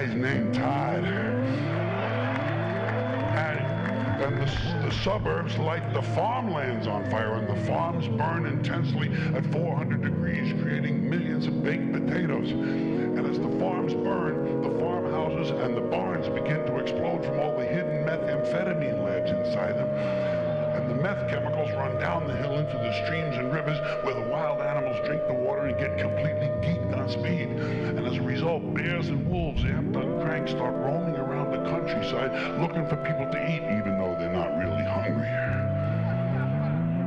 guy's named Todd. And, and the, the suburbs light the farmlands on fire, and the farms burn intensely at 400 degrees, creating millions of baked potatoes. And as the farms burn, the farmhouses and the barns begin to explode from all the hidden methamphetamine labs inside them. And the meth chemicals run down the hill into the streams and rivers where the wild animals drink the water and get completely geeked speed. And as a result, bears and wolves, amped on crank, start roaming around the countryside looking for people to eat, even though they're not really hungry.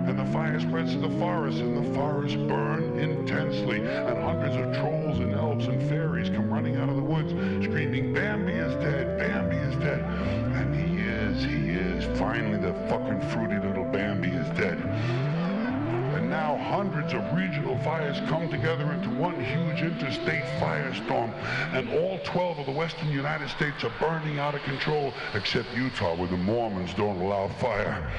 And the fire spreads to the forest, and the forests burn intensely. And hundreds of trolls and elves and fairies come running out of the woods, screaming, Bambi is dead, Bambi is dead. And he is, he is. Finally, the fucking fruity little hundreds of regional fires come together into one huge interstate firestorm. And all 12 of the western United States are burning out of control, except Utah, where the Mormons don't allow fire.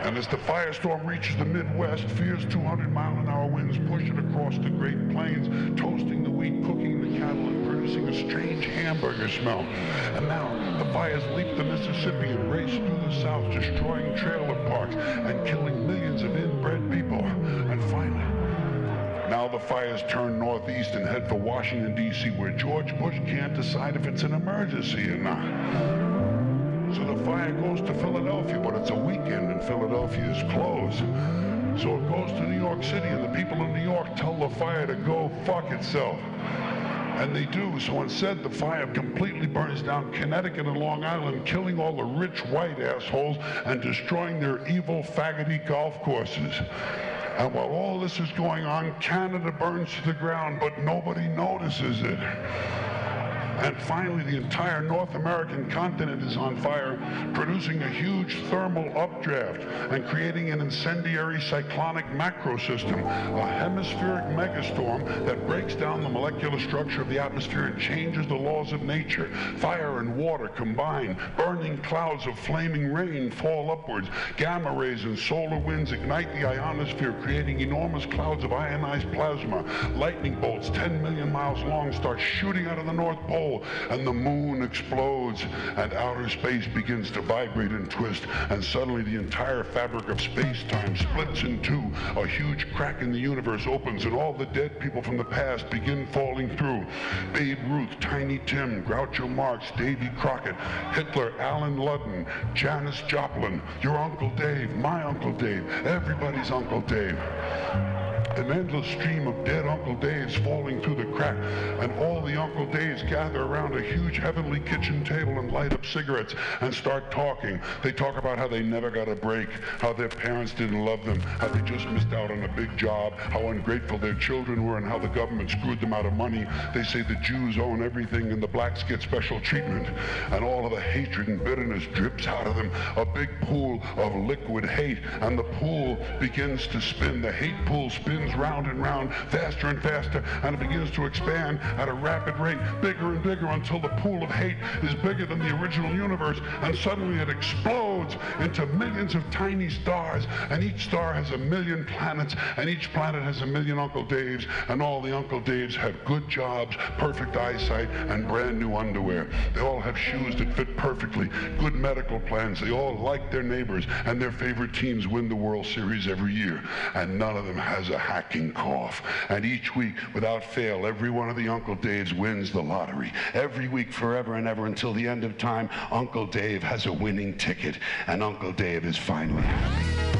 And as the firestorm reaches the Midwest, fierce 200 mile an hour winds push it across the Great Plains, toasting the wheat, cooking the cattle, and producing a strange hamburger smell. And now the fires leap the Mississippi and race through the South, destroying trailer parks and killing millions of inbred people. And finally, now the fires turn northeast and head for Washington, D.C., where George Bush can't decide if it's an emergency or not. So the fire goes to Philadelphia, but it's a weekend and Philadelphia is closed. So it goes to New York City, and the people in New York tell the fire to go fuck itself. And they do. So instead, the fire completely burns down Connecticut and Long Island, killing all the rich white assholes and destroying their evil, faggoty golf courses. And while all this is going on, Canada burns to the ground, but nobody notices it. And finally, the entire North American continent is on fire, producing a huge thermal updraft and creating an incendiary cyclonic macrosystem, a hemispheric megastorm that breaks down the molecular structure of the atmosphere and changes the laws of nature. Fire and water combine, burning clouds of flaming rain fall upwards, gamma rays and solar winds ignite the ionosphere, creating enormous clouds of ionized plasma. Lightning bolts 10 million miles long start shooting out of the North Pole and the moon explodes and outer space begins to vibrate and twist and suddenly the entire fabric of space-time splits in two. A huge crack in the universe opens and all the dead people from the past begin falling through. Babe Ruth, Tiny Tim, Groucho Marx, Davy Crockett, Hitler, Allen Ludden, Janis Joplin, your Uncle Dave, my Uncle Dave, everybody's Uncle Dave an endless stream of dead Uncle Daves falling through the crack, and all the Uncle Daves gather around a huge heavenly kitchen table and light up cigarettes and start talking. They talk about how they never got a break, how their parents didn't love them, how they just missed out on a big job, how ungrateful their children were, and how the government screwed them out of money. They say the Jews own everything and the blacks get special treatment, and all of the hatred and bitterness drips out of them, a big pool of liquid hate, and the pool begins to spin. The hate pool spins round and round, faster and faster, and it begins to expand at a rapid rate, bigger and bigger until the pool of hate is bigger than the original universe, and suddenly it explodes into millions of tiny stars, and each star has a million planets, and each planet has a million Uncle Daves, and all the Uncle Daves have good jobs, perfect eyesight, and brand new underwear. They all have shoes that fit perfectly, good medical plans. They all like their neighbors, and their favorite teams win the World Series every year, and none of them has a hacking cough. And each week, without fail, every one of the Uncle Daves wins the lottery. Every week, forever and ever, until the end of time, Uncle Dave has a winning ticket, and Uncle Dave is finally happy.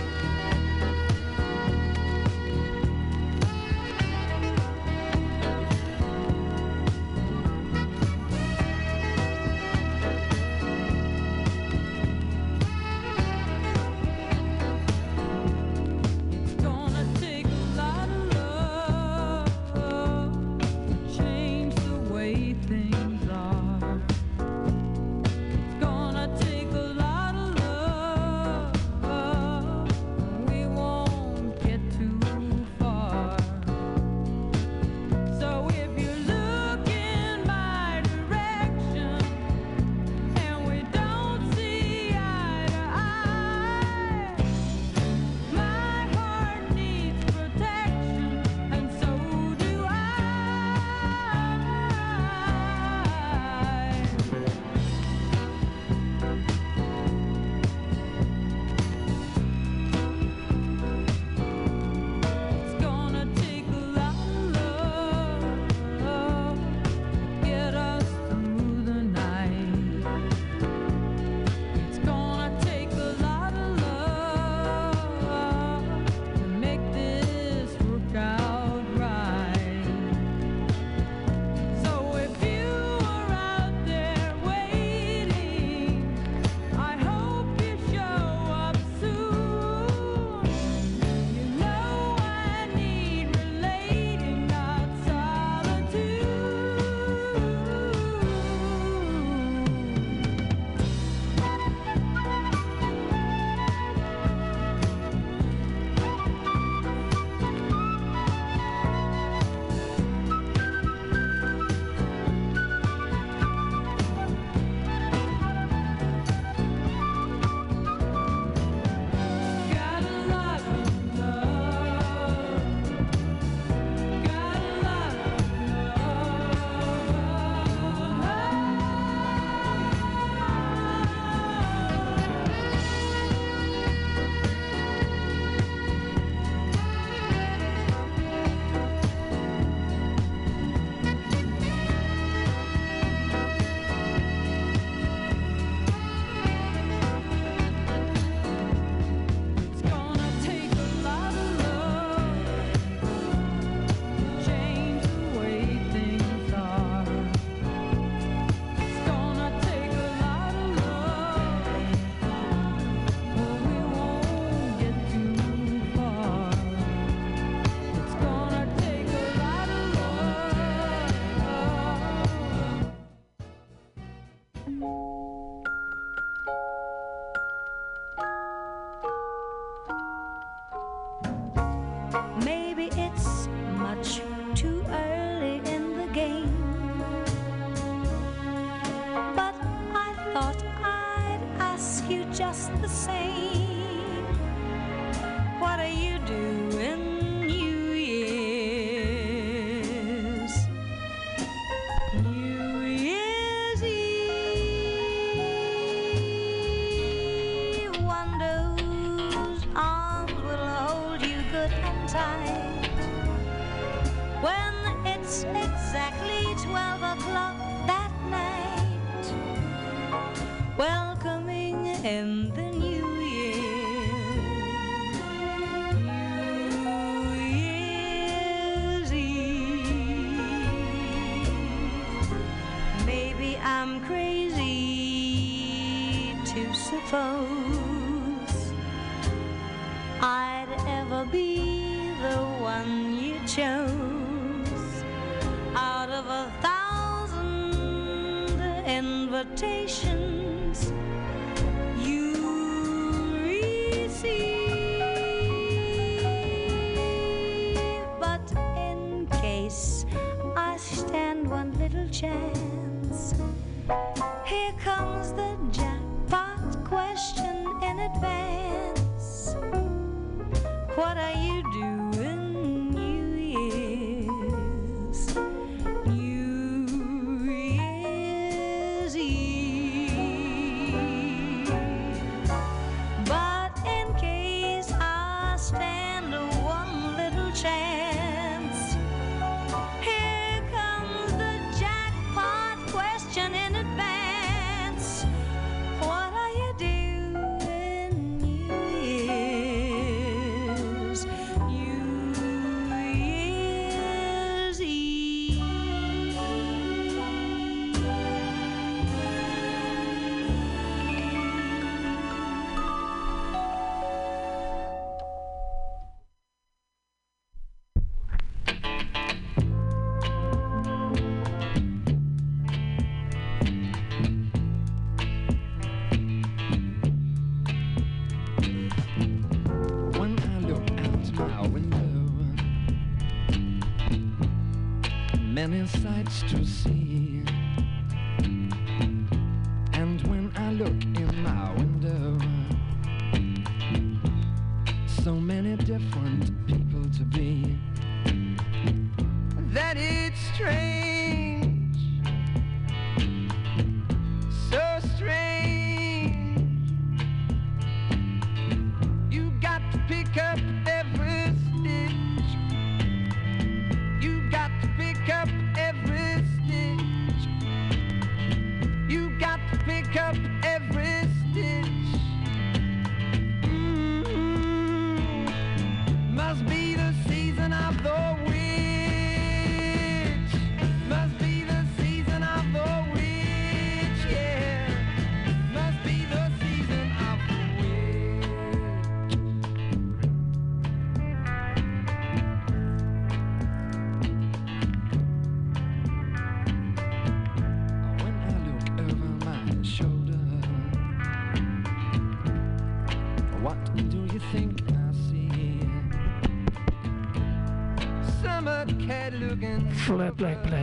Invitations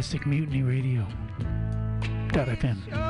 Flat Plastic Mutiny Radio. Dot FM.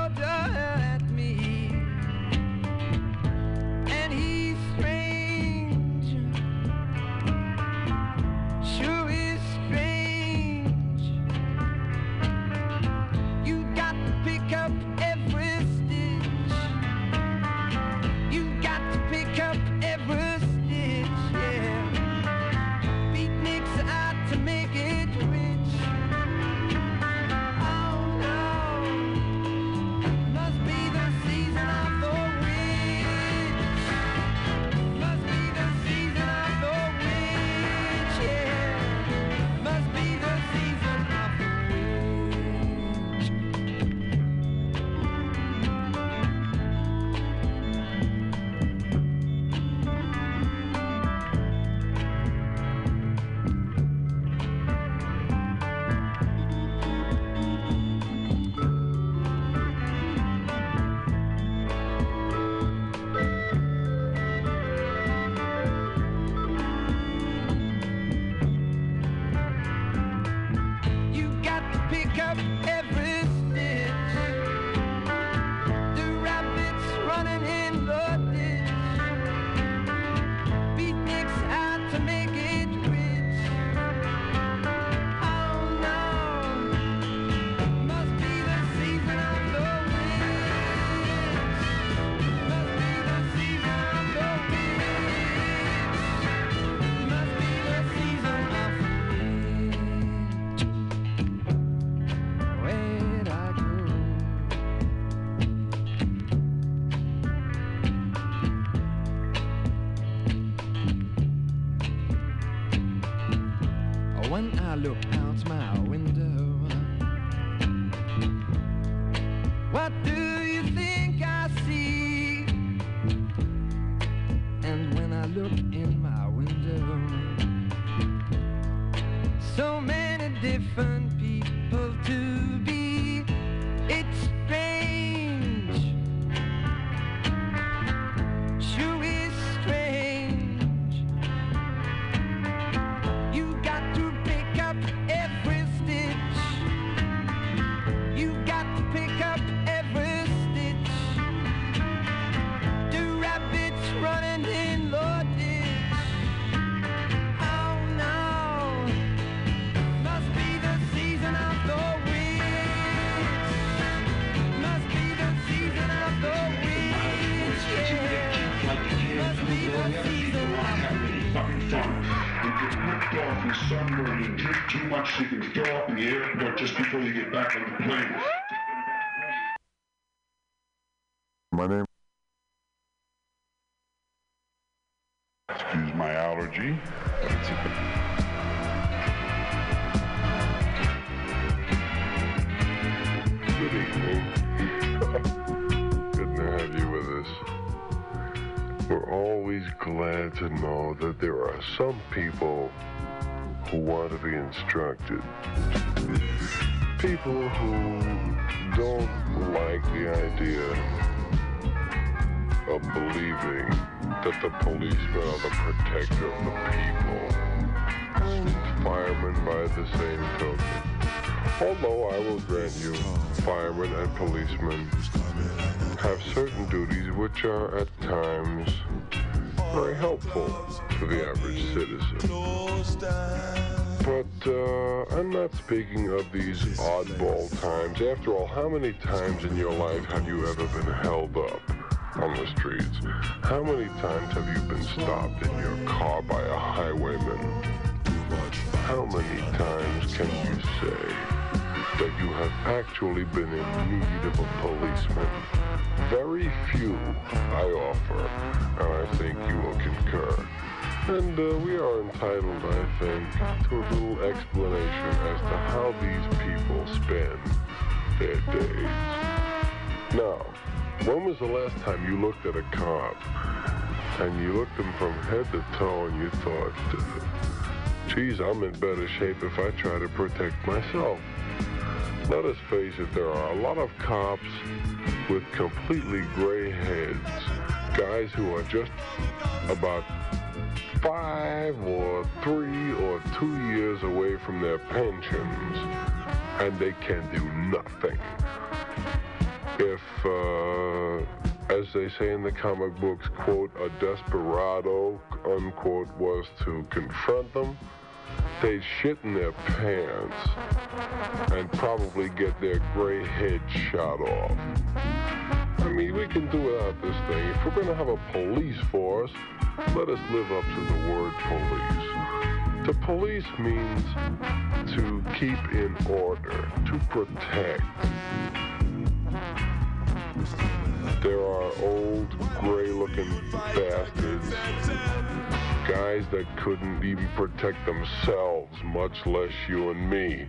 Are some people who want to be instructed. People who don't like the idea of believing that the policemen are the protector of the people. Firemen by the same token. Although I will grant you, firemen and policemen have certain duties which are at times very helpful to the average citizen. But uh, I'm not speaking of these oddball times. After all, how many times in your life have you ever been held up on the streets? How many times have you been stopped in your car by a highwayman? How many times can you say that you have actually been in need of a policeman? Very few, I offer, and I think you will concur. And uh, we are entitled, I think, to a little explanation as to how these people spend their days. Now, when was the last time you looked at a cop and you looked him from head to toe and you thought, geez, I'm in better shape if I try to protect myself? Let us face it, there are a lot of cops with completely gray heads, guys who are just about five or three or two years away from their pensions, and they can do nothing. If, uh, as they say in the comic books, quote, a desperado, unquote, was to confront them, they'd shit in their pants and probably get their gray head shot off. I mean, we can do without this thing. If we're going to have a police force, let us live up to the word police. To police means to keep in order, to protect. There are old, gray-looking bastards, guys that couldn't even protect themselves, much less you and me,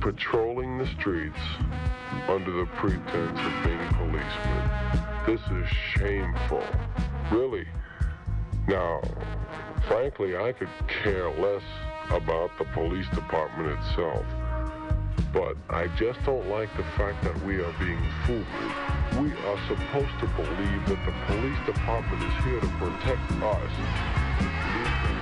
patrolling the streets under the pretense of being policemen. This is shameful. Really. Now, frankly, I could care less about the police department itself. But I just don't like the fact that we are being fooled. We are supposed to believe that the police department is here to protect us. Thank you.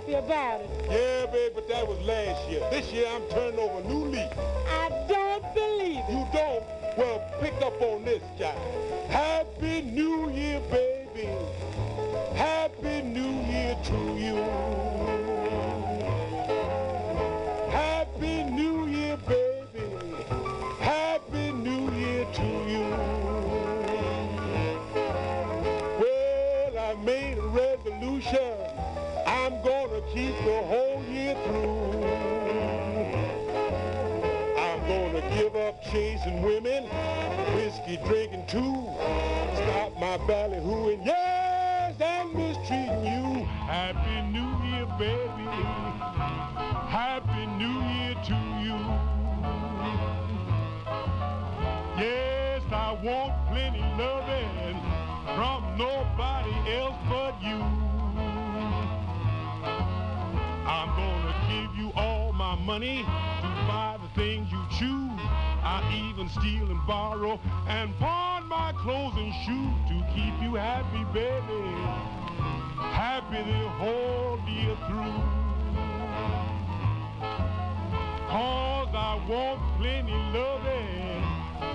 happy about it. Yeah, babe, but that was last year. This year I'm turning over a new leaf. I don't believe it. You don't? Well, pick up on this, child. Happy New Year, baby. Happy New Year to you. too. Stop my ballyhooing, yes, I'm mistreating you. Happy New Year, baby. Happy New Year to you. Yes, I want plenty loving from nobody else but you. I'm gonna give you all my money to buy the things you choose. I even steal and borrow and pawn my clothes and shoes to keep you happy, baby. Happy the whole year through. Cause I want plenty loving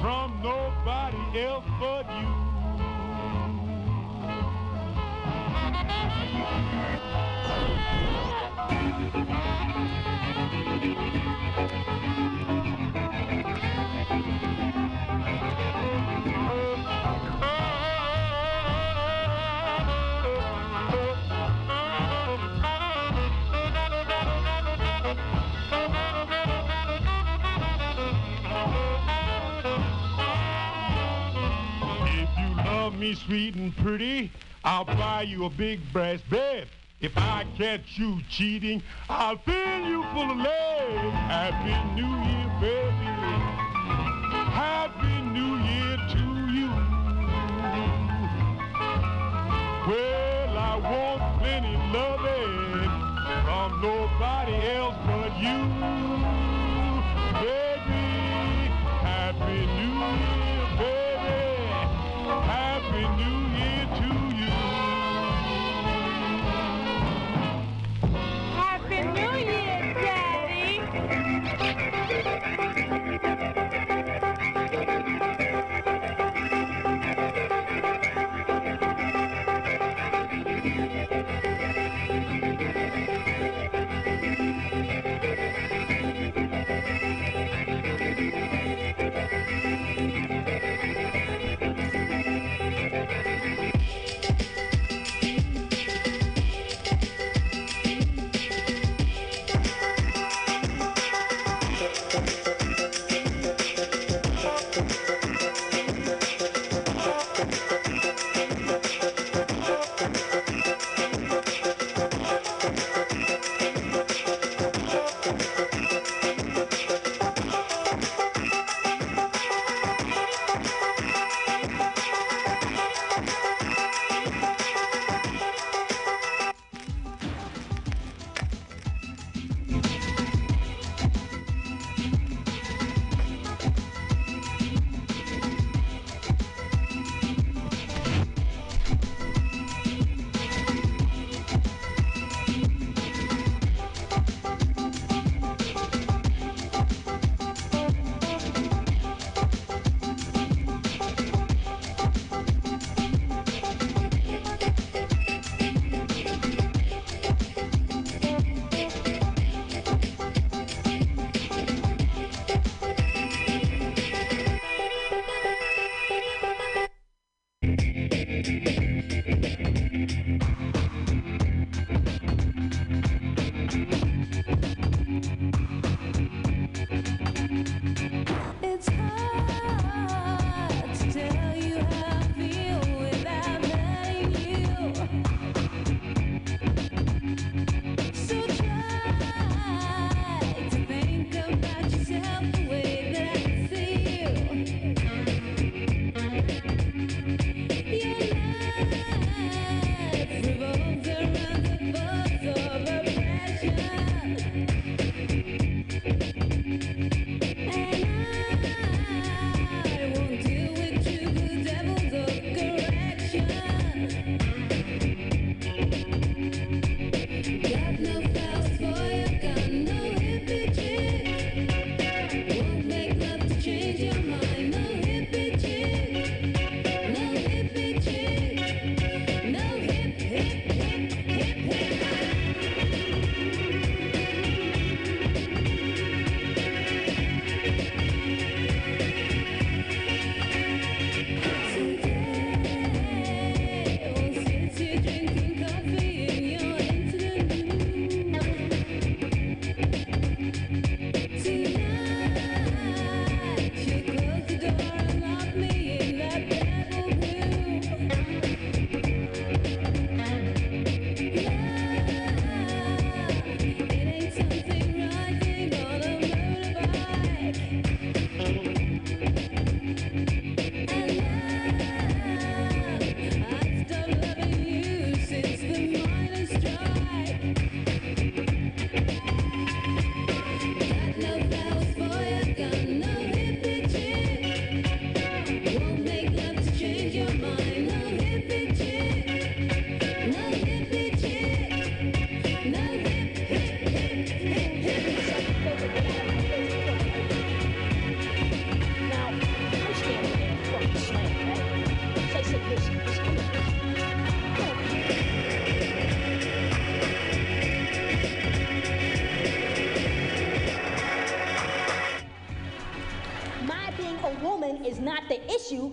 from nobody else but you. Thank you. me sweet and pretty, I'll buy you a big brass bed. If I catch you cheating, I'll fill you full of lead. Happy New Year, baby. Happy New Year to you. Well, I want plenty loving from nobody else but you. Baby, Happy New Year.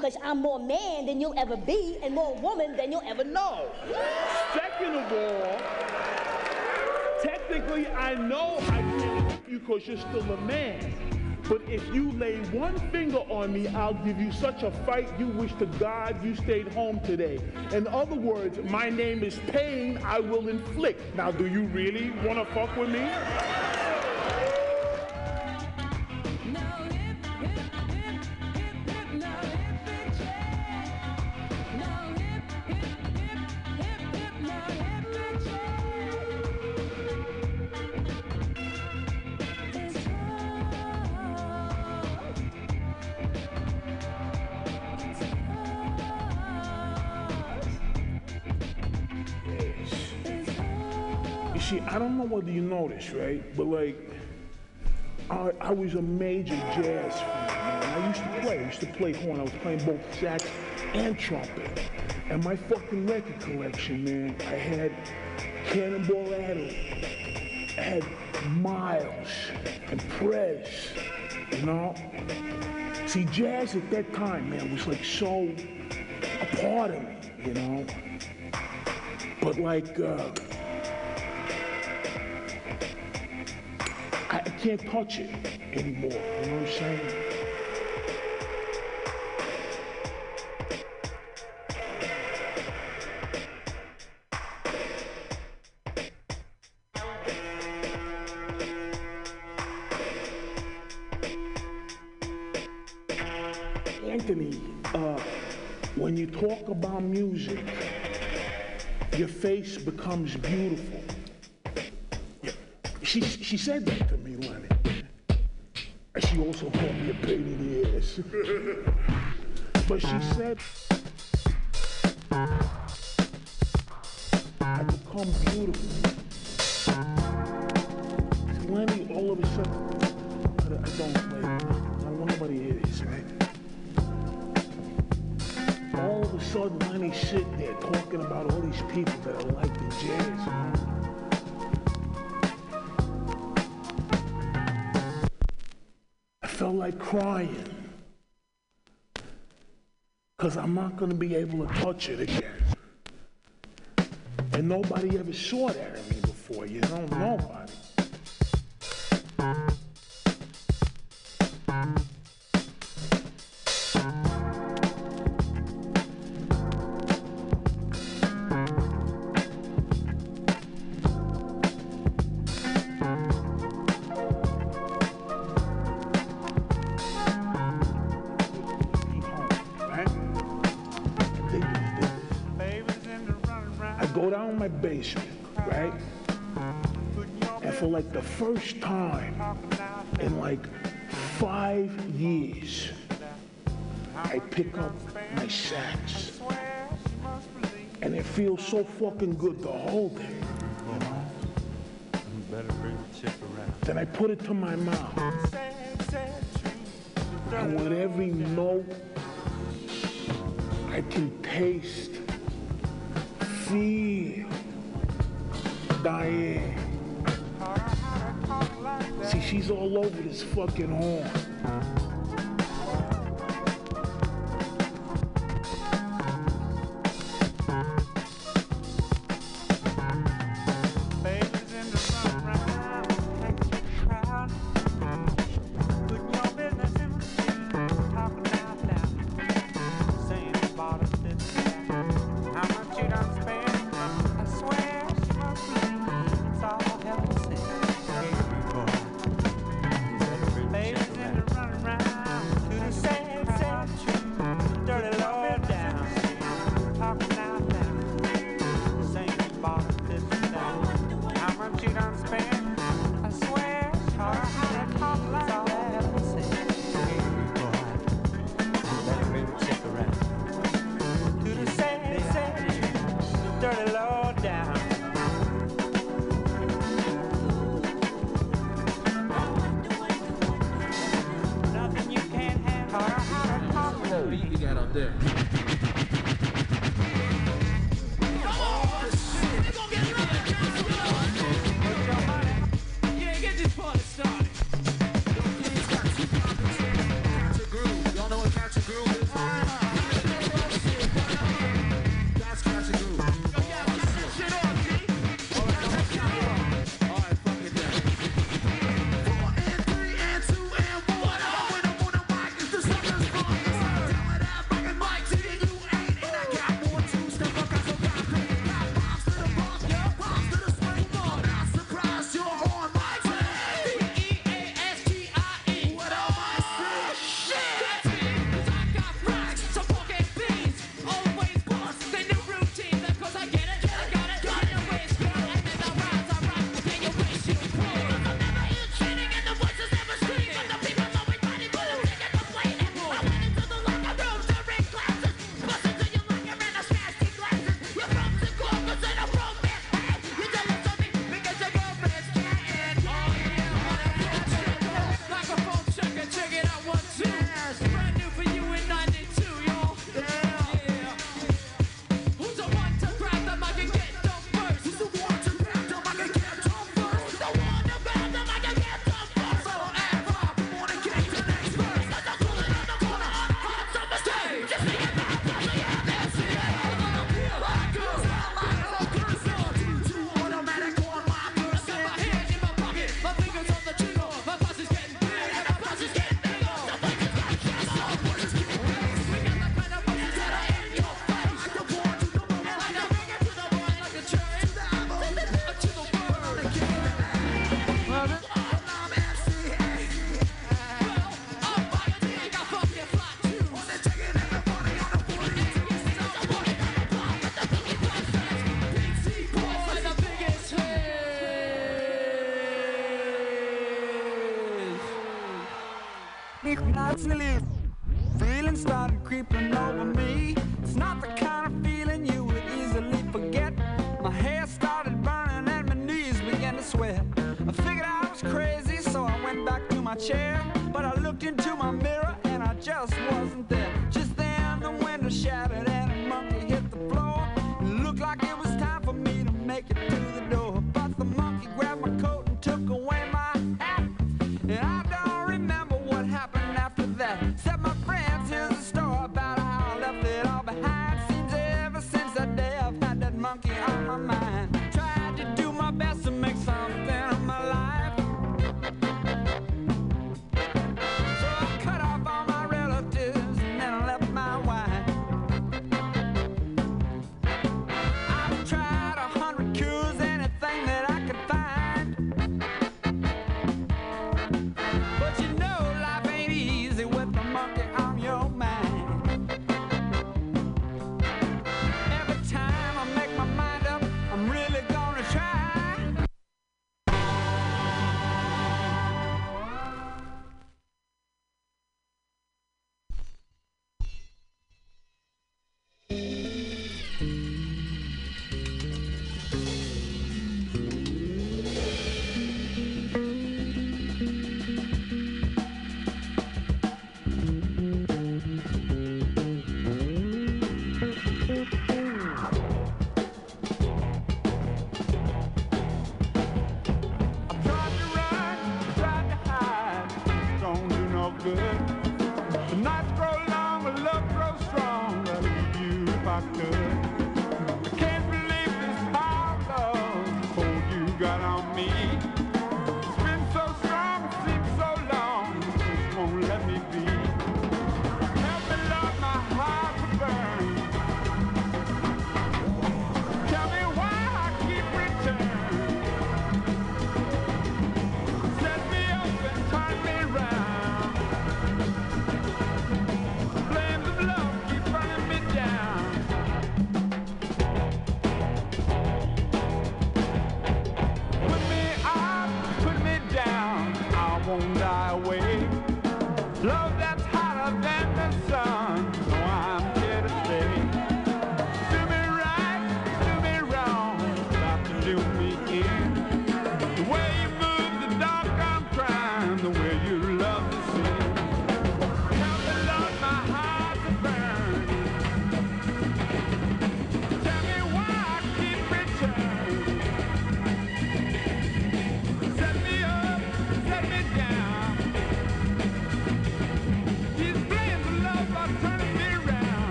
Because I'm more man than you'll ever be and more woman than you'll ever know. Second of all, technically, I know I can't whip you because you're still a man. But if you lay one finger on me, I'll give you such a fight you wish to God you stayed home today. In other words, my name is pain I will inflict. Now, do you really want to fuck with me? See, I don't know whether you know right? But like, I, I was a major jazz fan, man. I used to play. I used to play horn. I was playing both sax and trumpet. And my fucking record collection, man, I had Cannonball Adderley. I had Miles and Prez, you know? See, jazz at that time, man, was like so a part of me, you know? But like, uh, can't touch it anymore, you know what I'm saying? Anthony, uh, when you talk about music, your face becomes beautiful. She, she said that to me, she said, And nobody ever saw that first time in like five years, I pick up my sax. And it feels so fucking good to hold it, you know? Then I put it to my mouth. And with every note, I can taste, over this fucking horn. There?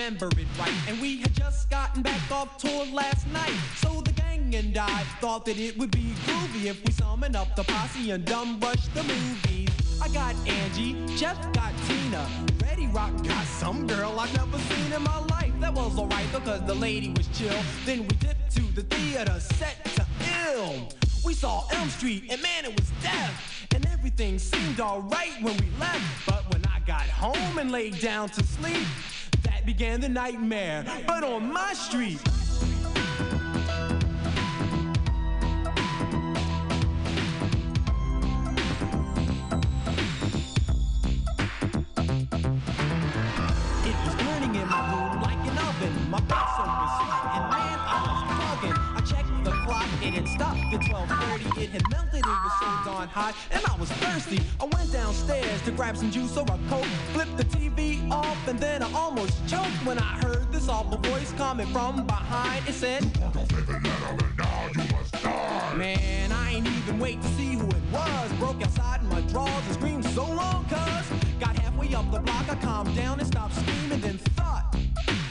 Remember it right. And we had just gotten back off tour last night. So the gang and I thought that it would be groovy if we summoned up the posse and dumb rush the movies. I got Angie, Jeff got Tina, Ready Rock got some girl I've never seen in my life. That was alright because the lady was chill. Then we dipped to the theater set to ill. We saw Elm Street and man, it was death. And everything seemed alright when we left. But when I got home and laid down to sleep, that began the nightmare. But on my street. It was burning in my room like an oven. My bed soaked with sweat, and man, I was bugging. I checked the clock, it had stopped at 12:30. It had melted, it was so darn hot, and I was thirsty. I went downstairs to grab some juice or a coke, and then I almost choked when I heard this awful voice coming from behind. It said, Man, I ain't even wait to see who it was. Broke outside in my drawers and screamed so long, cuz. Got halfway up the block, I calmed down and stopped screaming, then thought,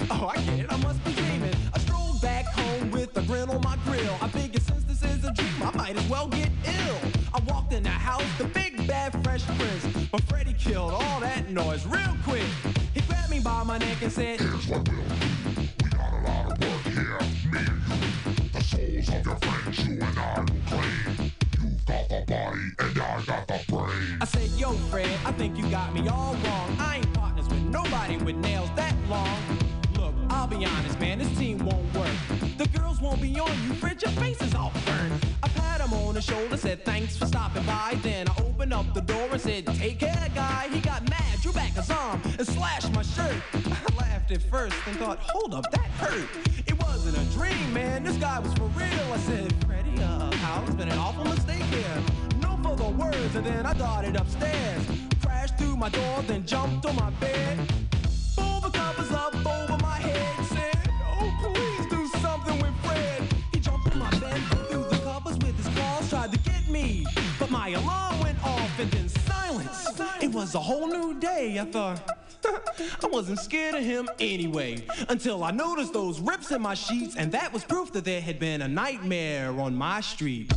Oh, I get it, I must be dreaming. I strolled back home with a grin on my grill. I figured since this is a dream, I might as well get ill. I walked in the house, the big bad fresh prince. But Freddy killed all that noise real quick. My neck and said, Here's what we'll do. We got a lot of work here. Me and you. The souls of your friends you and I will claim. You've got the body and I got the brain. I said, Yo, Fred, I think you got me all wrong. I ain't partners with nobody with nails that long. I'll be honest, man, this team won't work. The girls won't be on you, Fred, your face is all burned. I pat him on the shoulder, said thanks for stopping by. Then I opened up the door and said, Take care, guy. He got mad, drew back his arm, and slashed my shirt. I laughed at first and thought, Hold up, that hurt. It wasn't a dream, man. This guy was for real. I said, Freddy, uh, it's been an awful mistake here. No further words, and then I darted upstairs. Crashed through my door, then jumped on my bed. Pulled the covers up over my alarm went off, and then silence. It was a whole new day. I thought, I wasn't scared of him anyway. Until I noticed those rips in my sheets, and that was proof that there had been a nightmare on my street.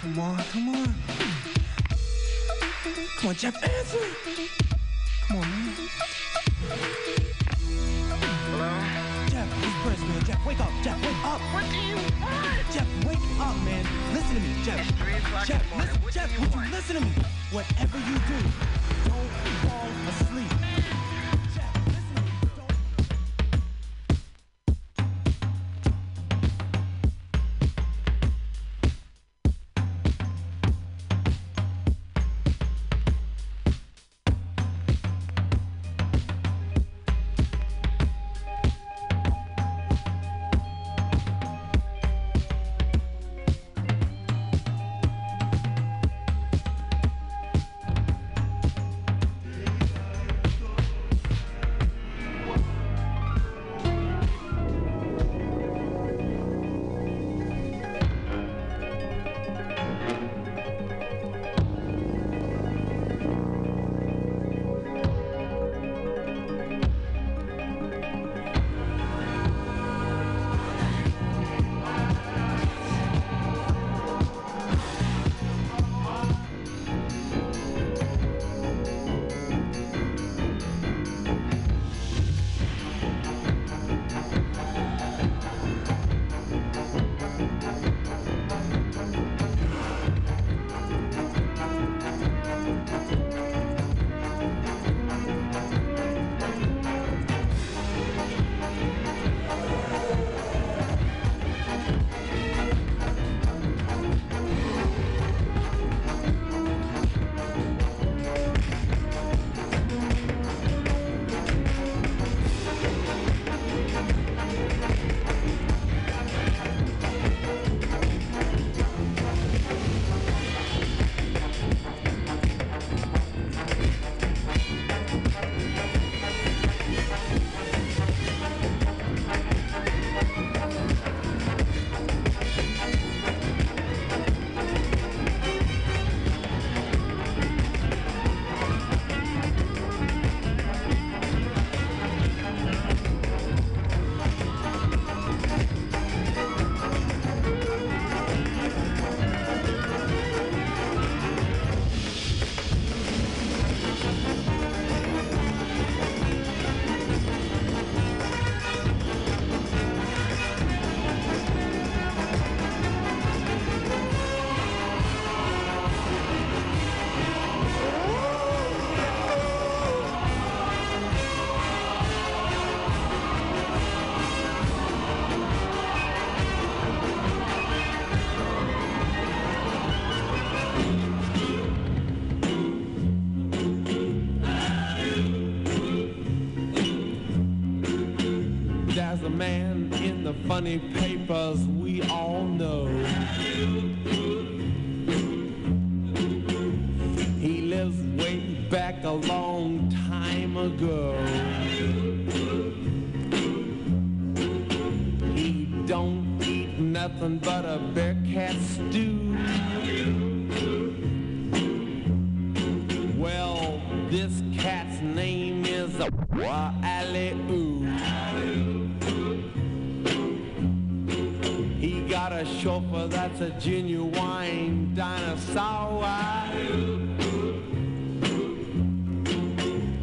Come on, come on. Come on, Jeff, answer. Come on, man. Hello? Prince, man. Jeff, wake up. Jeff, wake up. What do you want? Jeff, wake up, man. Listen to me, Jeff. Jeff, listen, Jeff, would you listen to me? Whatever you do,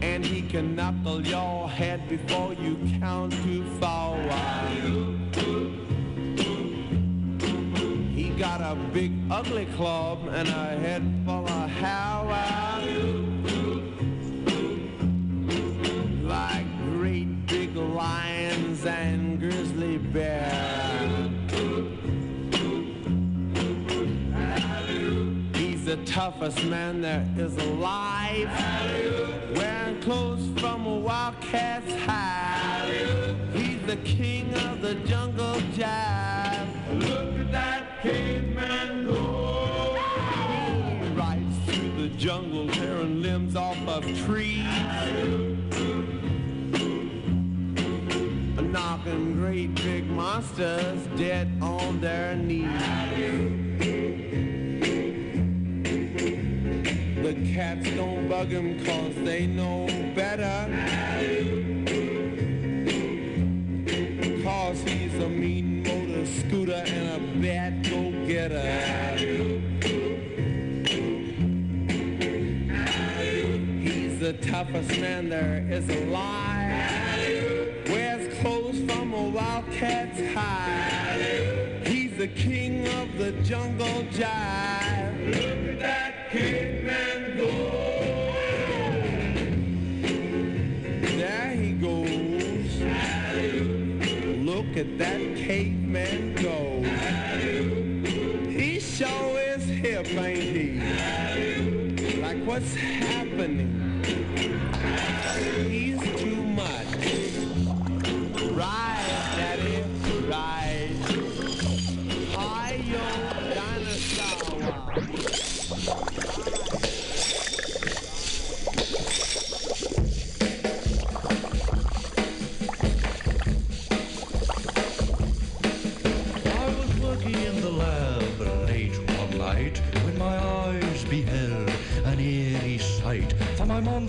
And he can knuckle your head before you count too far. He got a big ugly club and a head full of hair. Like great big lions and grizzly bears. Toughest man there is alive. Wearing clothes from a wildcat's hide. He's the king of the jungle jive. Look at that caveman go. He rides through the jungle tearing limbs off of trees. Knocking great big monsters dead on their knees. The cats don't bug him cause they know better. Cause he's a mean motor scooter and a bad go-getter. He's the toughest man there is alive. Wears clothes from a wildcat's hide. He's the king of the jungle jive. Look at that caveman go. There he goes. Look at that caveman go. He sure is hip, ain't he? Like what's happening? He's too much. Right,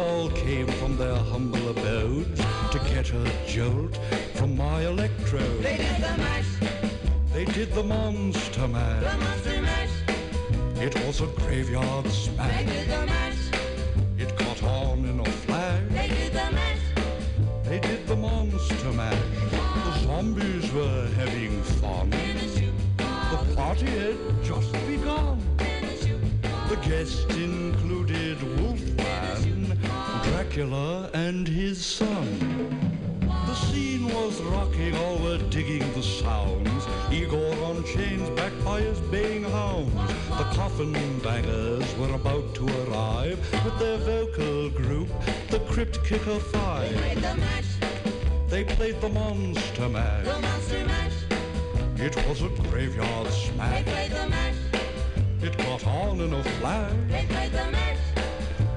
all came from their humble abodes to get a jolt from my electrode. They did the mash, They did the monster mash. the monster mash. It was a graveyard smash. They did the mash, It caught on in a flash. they did the mash. They did the monster mash. The zombies were having fun. The party had just begun. The guests included Wolfman, Dracula, and his son. The scene was rocking, all were digging the sounds. Igor on chains, backed by his baying hounds. The coffin bangers were about to arrive with their vocal group, the Crypt Kicker Five. They played the mash, They played the monster mash. the monster mash. It was a graveyard They smash. played the It caught on in a flash. they played the mash.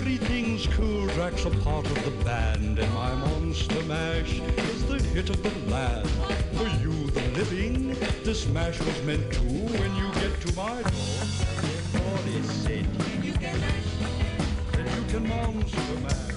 Everything's cool. Drac's a part of the band, and my monster mash is the hit of the land. For you, the living, this mash was meant to. When you get to my door, the Lord is said You can mash, that you can monster mash.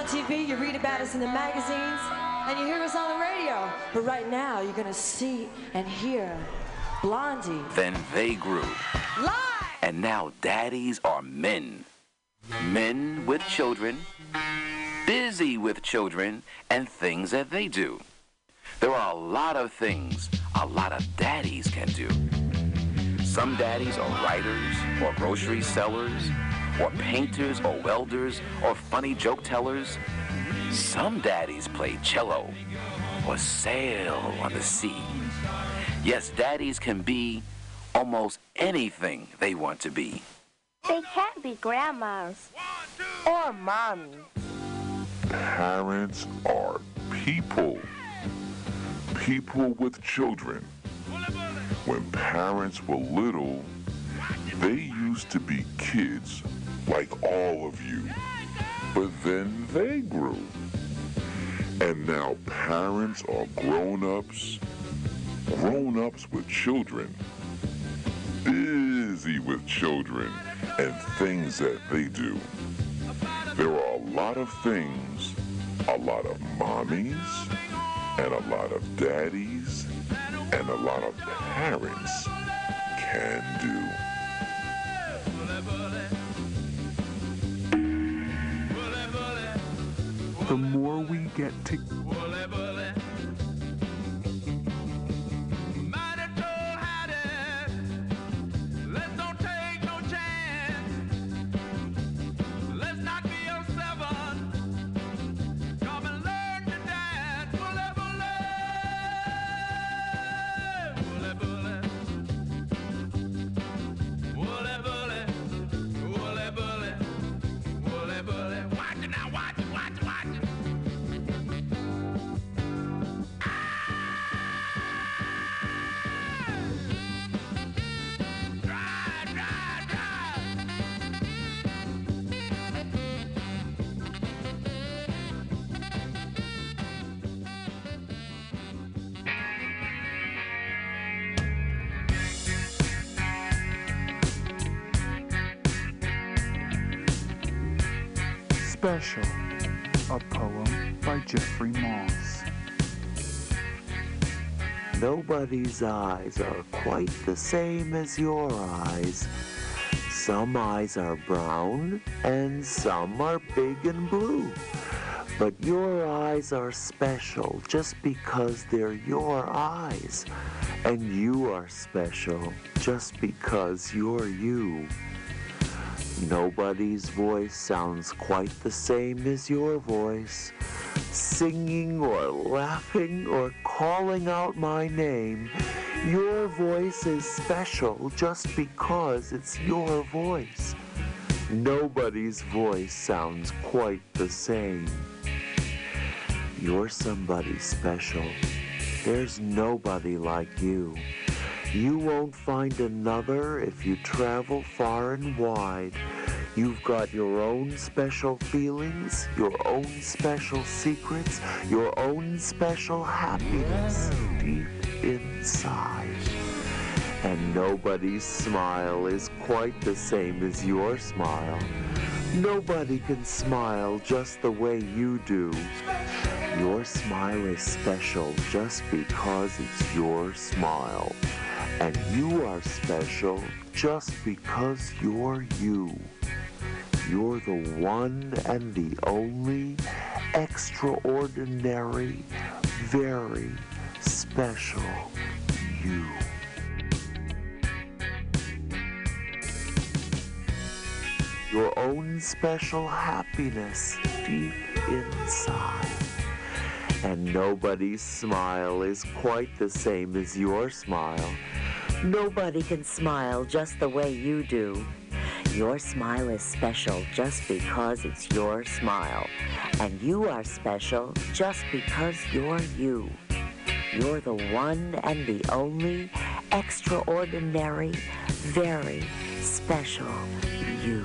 On TV, you read about us in the magazines, and you hear us on the radio. But right now, you're gonna see and hear Blondie Then they grew. live. And now daddies are men. Men with children, busy with children, and things that they do. There are a lot of things a lot of daddies can do. Some daddies are writers, or grocery sellers, or painters, or welders, or funny joke tellers. Some daddies play cello, or sail on the sea. Yes, daddies can be almost anything they want to be. They can't be grandmas or mommy. Parents are people. People with children. When parents were little, they used to be kids like all of you. But then they grew. And now parents are grown-ups, grown-ups with children, busy with children and things that they do. There are a lot of things a lot of mommies and a lot of daddies and a lot of parents can do. The more we get to Special, a poem by Jeffrey Moss. Nobody's eyes are quite the same as your eyes. Some eyes are brown and some are big and blue. But your eyes are special just because they're your eyes. And you are special just because you're you. Nobody's voice sounds quite the same as your voice. Singing or laughing or calling out my name, your voice is special just because it's your voice. Nobody's voice sounds quite the same. You're somebody special. There's nobody like you. You won't find another if you travel far and wide. You've got your own special feelings, your own special secrets, your own special happiness deep inside. And nobody's smile is quite the same as your smile. Nobody can smile just the way you do. Your smile is special just because it's your smile. And you are special just because you're you. You're the one and the only extraordinary, very special you. Your own special happiness deep inside. And nobody's smile is quite the same as your smile. Nobody can smile just the way you do. Your smile is special just because it's your smile. And you are special just because you're you. You're the one and the only extraordinary, very special you.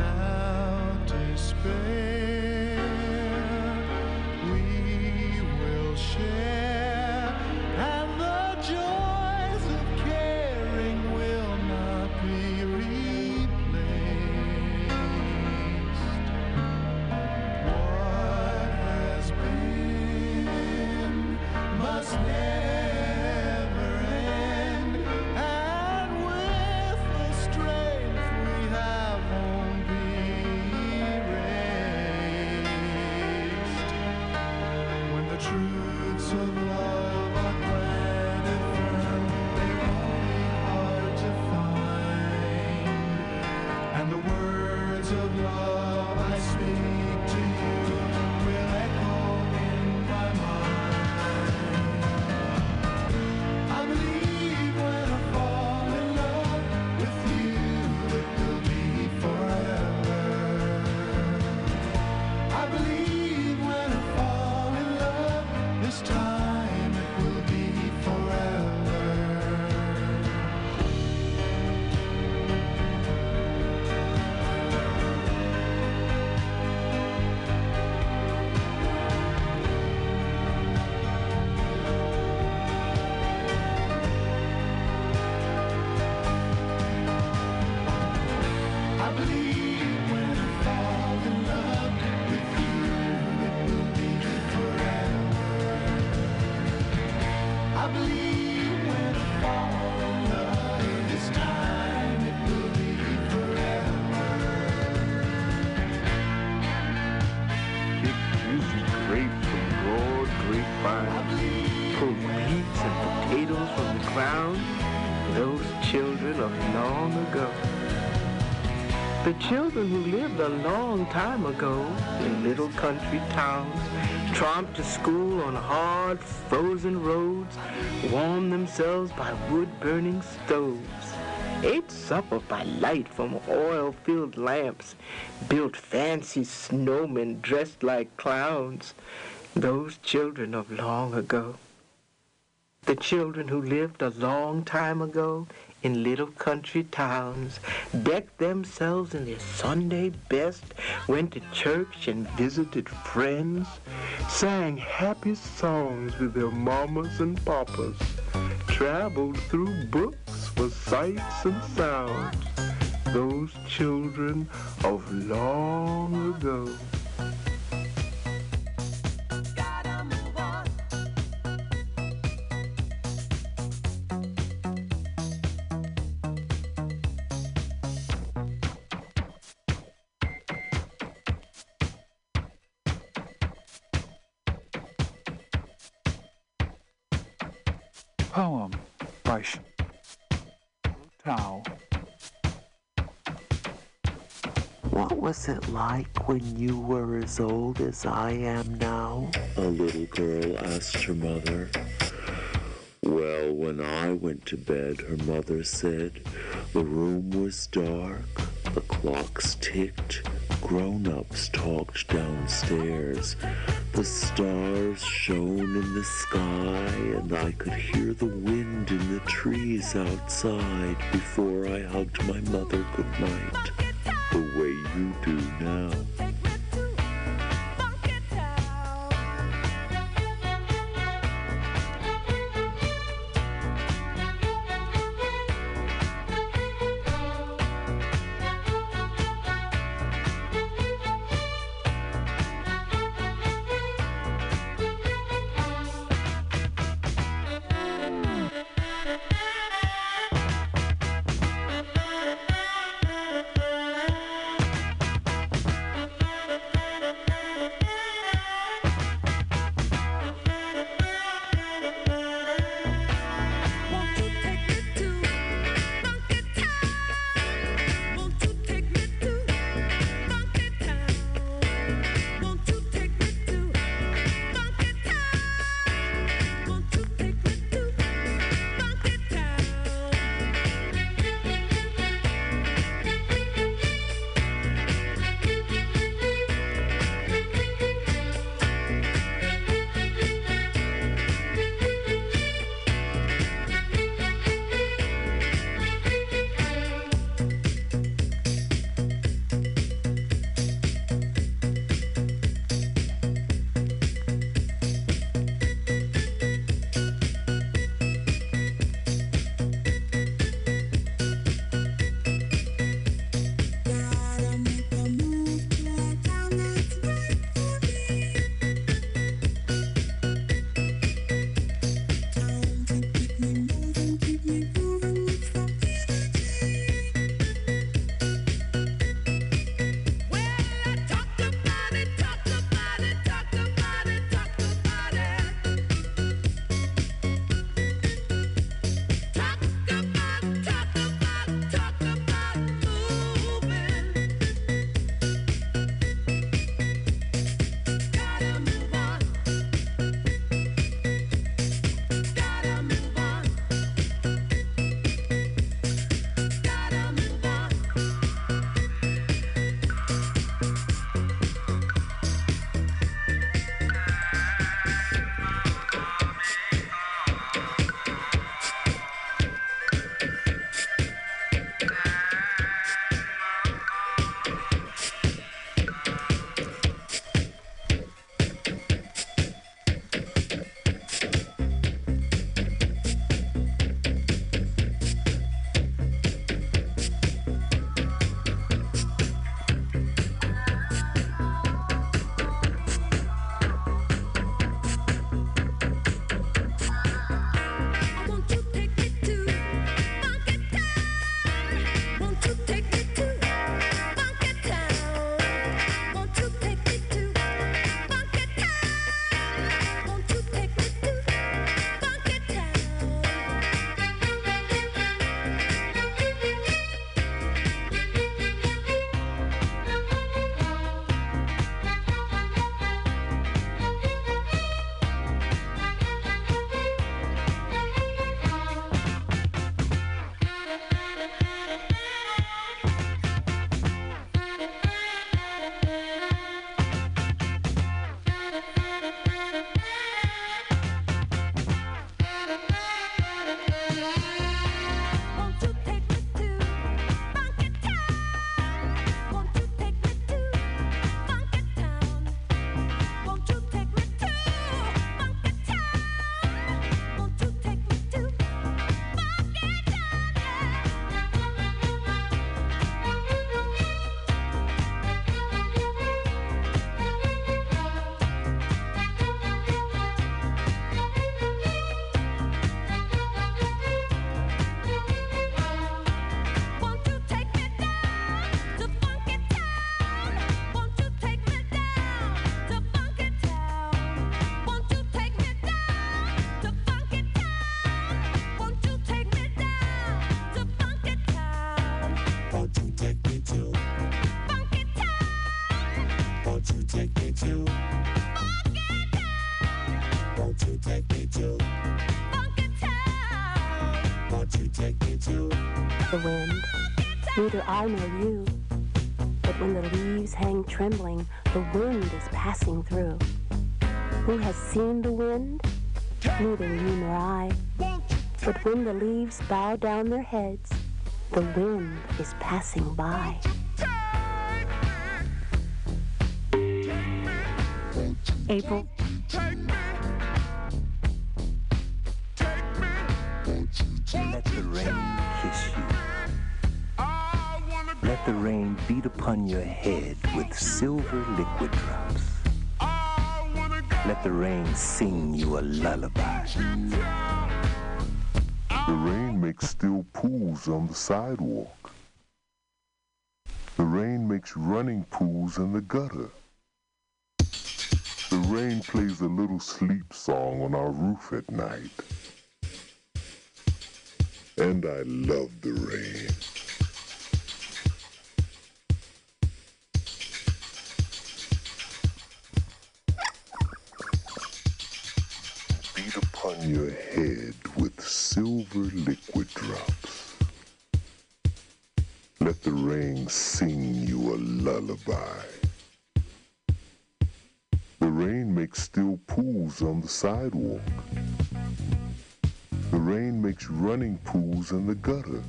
try children who lived a long time ago in little country towns tromped to school on hard, frozen roads, warmed themselves by wood-burning stoves, ate supper by light from oil-filled lamps, built fancy snowmen dressed like clowns, those children of long ago. The children who lived a long time ago in little country towns, decked themselves in their Sunday best, went to church and visited friends, sang happy songs with their mamas and papas, traveled through books for sights and sounds. Those children of long ago. Poem by Sh- Tao. What was it like when you were as old as I am now? A little girl asked her mother. Well, when I went to bed, her mother said, the room was dark, the clocks ticked, grown-ups talked downstairs, the stars shone in the sky, and I could hear the wind in the trees outside before I hugged my mother goodnight, the way you do now. Neither I nor you. But when the leaves hang trembling, the wind is passing through. Who has seen the wind? Neither you nor I. But when the leaves bow down their heads, the wind is passing by. April. Upon your head with silver liquid drops. Let the rain sing you a lullaby. The rain makes still pools on the sidewalk. The rain makes running pools in the gutter. The rain plays a little sleep song on our roof at night. And I love the rain. Your head with silver liquid drops. Let the rain sing you a lullaby. The rain makes still pools on the sidewalk. The rain makes running pools in the gutter.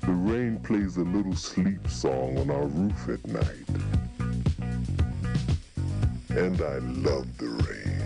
The rain plays a little sleep song on our roof at night. And I love the rain.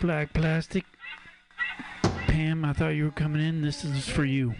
Black Plastic. Pam, I thought you were coming in. This is for you.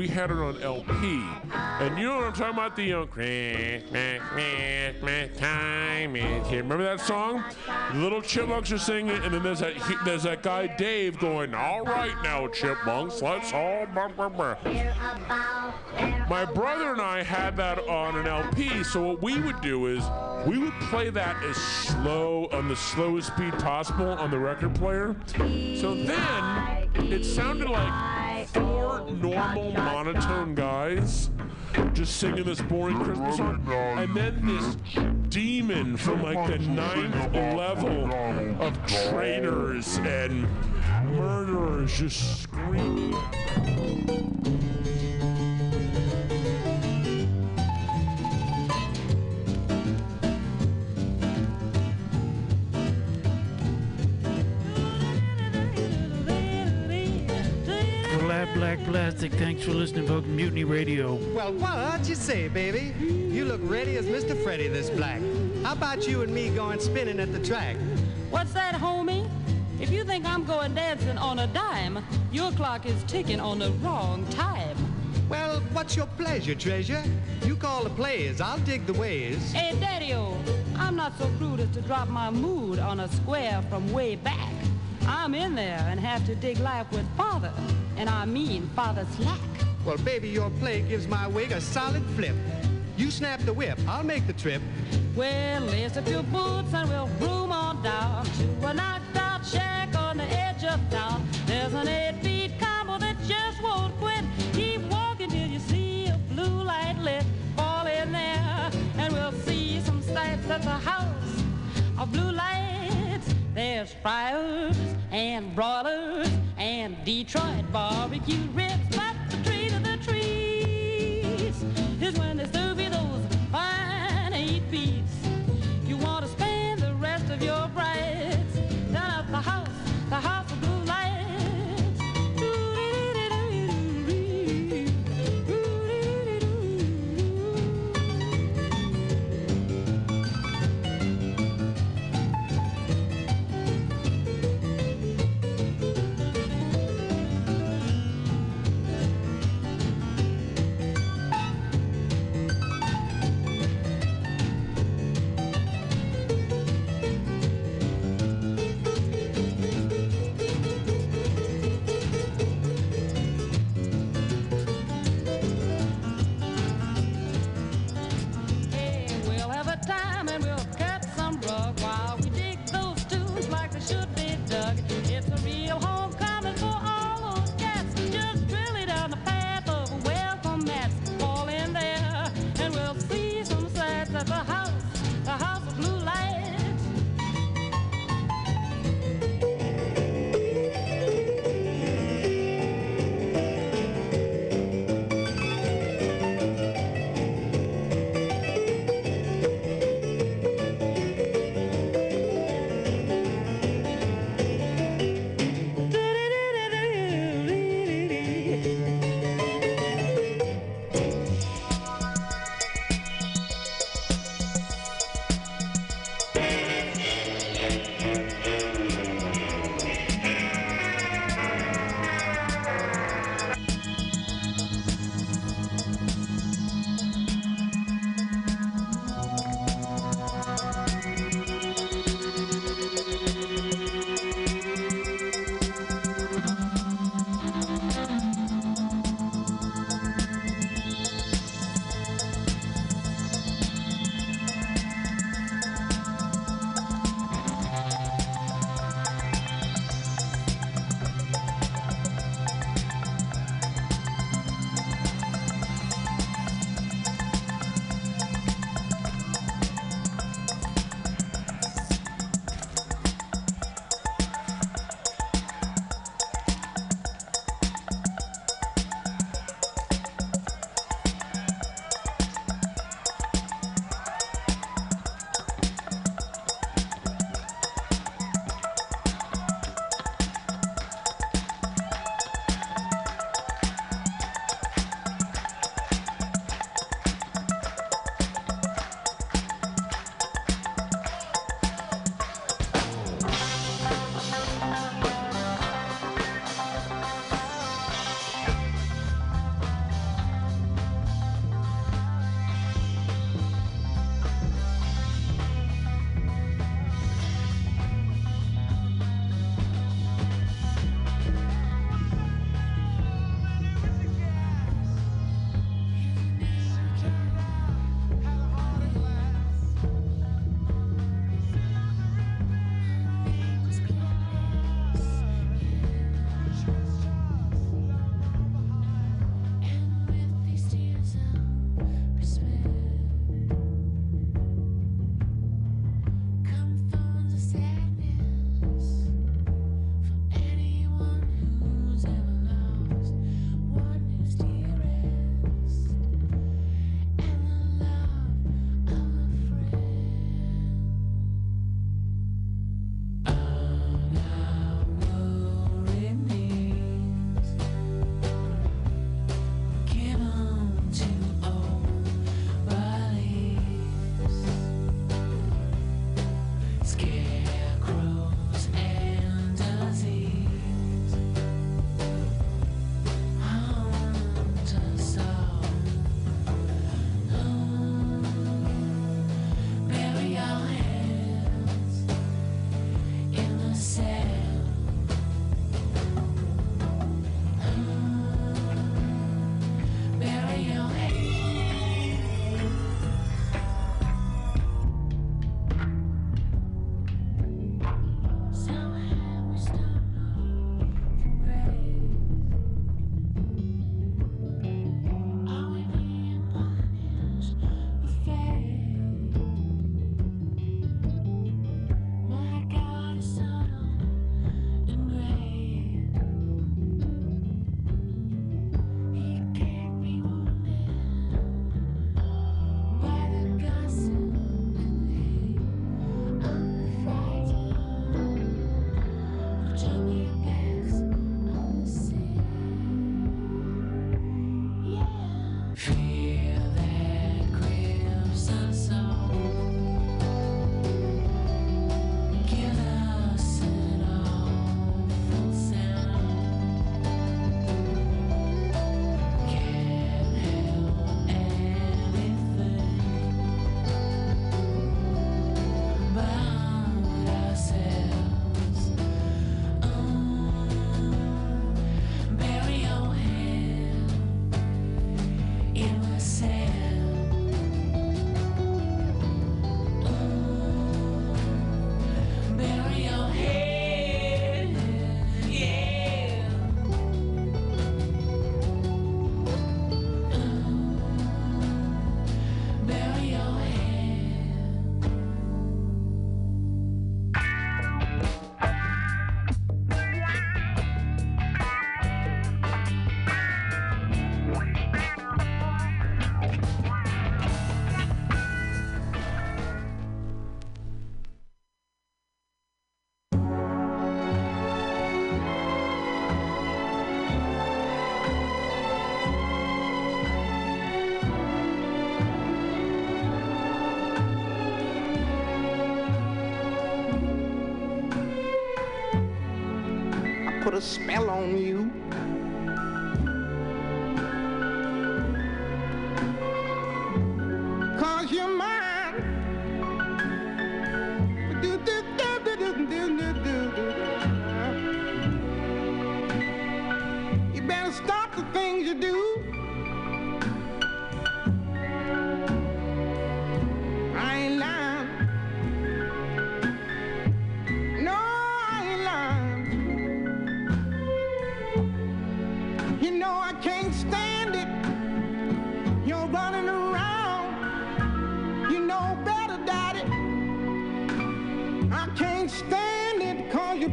We had it on LP. And you know what I'm talking about? The young time is here. Remember that song? Little chipmunks are singing, and then there's that he- there's that guy Dave going, "All right now, chipmunks, let's all." Blah, blah, blah." My brother and I had that on an LP, so what we would do is we would play that as slow on the slowest speed possible on the record player. So then it sounded like four normal monotone guys just singing this boring Christmas song, and then this demon from like the ninth level of traitors and murderers just screaming. Black Black Plastic, thanks for listening, folks. Mutiny Radio. Well, what you say, baby? You look ready as Mr. Freddy this black. How about you and me going spinning at the track? What's that, homie? If you think I'm going dancing on a dime, your clock is ticking on the wrong time. Well, what's your pleasure, treasure? You call the plays, I'll dig the ways. Hey, Daddy-O, I'm not so crude as to drop my mood on a square from way back. I'm in there and have to dig life with father, and I mean father slack. Well, baby, your play gives my wig a solid flip. You snap the whip, I'll make the trip. Well, lace up your boots and we'll room on down to a knocked out shack on the edge of town. There's an eight feet combo that just won't quit. Keep walking till you see a blue light lit. Fall in there and we'll see some sights at the house of blue lights. There's fryers and broilers and Detroit barbecue ribs.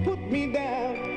Put me down.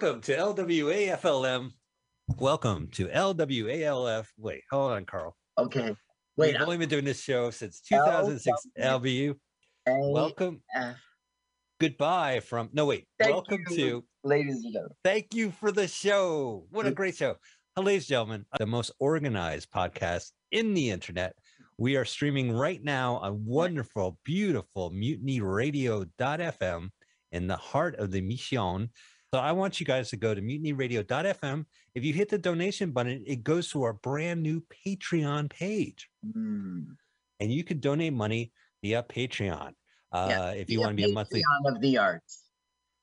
Welcome to LWAFLM. Welcome to LWALF. Wait, hold on, Carl. Okay. Wait, We've only been doing this show since 2006. LBU. Welcome. Goodbye from. No, wait. Welcome to. ladies and gentlemen. Thank you for the show. What a mm. great show. Hello, ladies and gentlemen, the most organized podcast in the internet. We are streaming right now on wonderful, beautiful mutinyradio.fm in the heart of the mission. So I want you guys to go to mutinyradio.fm. If you hit the donation button, it goes to our brand new Patreon page. Hmm. And you can donate money via Patreon. Uh, Yeah, if you want to be a monthly Patreon of the arts.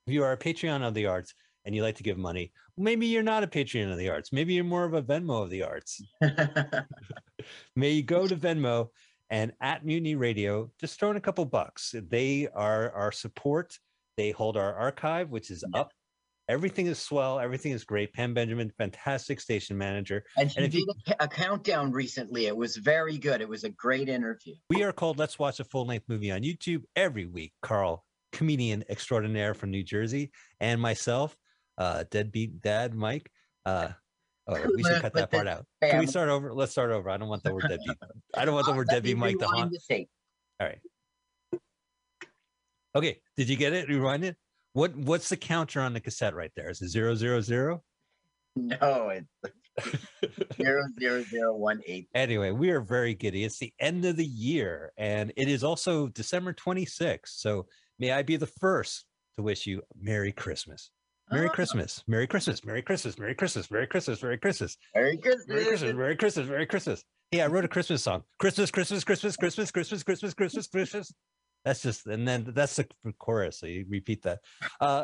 if you are a Patreon of the arts and you like to give money, maybe you're not a Patreon of the arts. Maybe you're more of a Venmo of the arts. May you go to Venmo and at Mutiny Radio, just throw in a couple bucks. They are our support. They hold our archive, which is up. Everything is swell. Everything is great. Pam Benjamin, fantastic station manager. And she if did you, a, countdown recently. It was very good. It was a great interview. we are called Let's Watch a Full Length Movie on YouTube every week. Carl, comedian extraordinaire from New Jersey, and myself, uh, deadbeat dad Mike. Uh, oh, we should cut that part out. Can we start over? Let's start over. I don't want the word deadbeat. I don't want the word deadbeat Mike to haunt. All right. Okay. Did you get it? Rewind it. What What's the counter on the cassette right there? Is it zero zero zero? No, it's zero zero zero one eight. Anyway, we are very giddy. It's the end of the year, and it is also December 26th. So may I be the first to wish you Merry Christmas. Merry Ah. Christmas. Merry Christmas. Merry Christmas. Merry Christmas. Merry Christmas. Merry Christmas. Merry Christmas. Merry Christmas. Merry Christmas. Merry Christmas. Hey, I wrote a Christmas song. Christmas, Christmas, Christmas, Christmas, Christmas, Christmas, Christmas, Christmas. That's just, and then that's the chorus. So you repeat that. Uh,